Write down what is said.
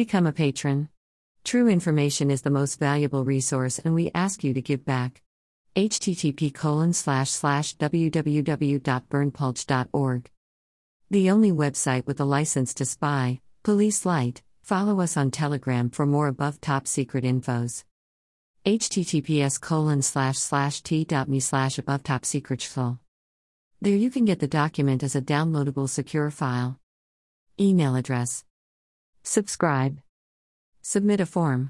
Become a patron. True information is the most valuable resource and we ask you to give back. http www.berndpulch.org. The only website with a license to spy, Police Light. Follow us on Telegram for more above top secret infos. https colon slash slash t.me slash above top secret There you can get the document as a downloadable secure file. Email address. Subscribe. Submit a form.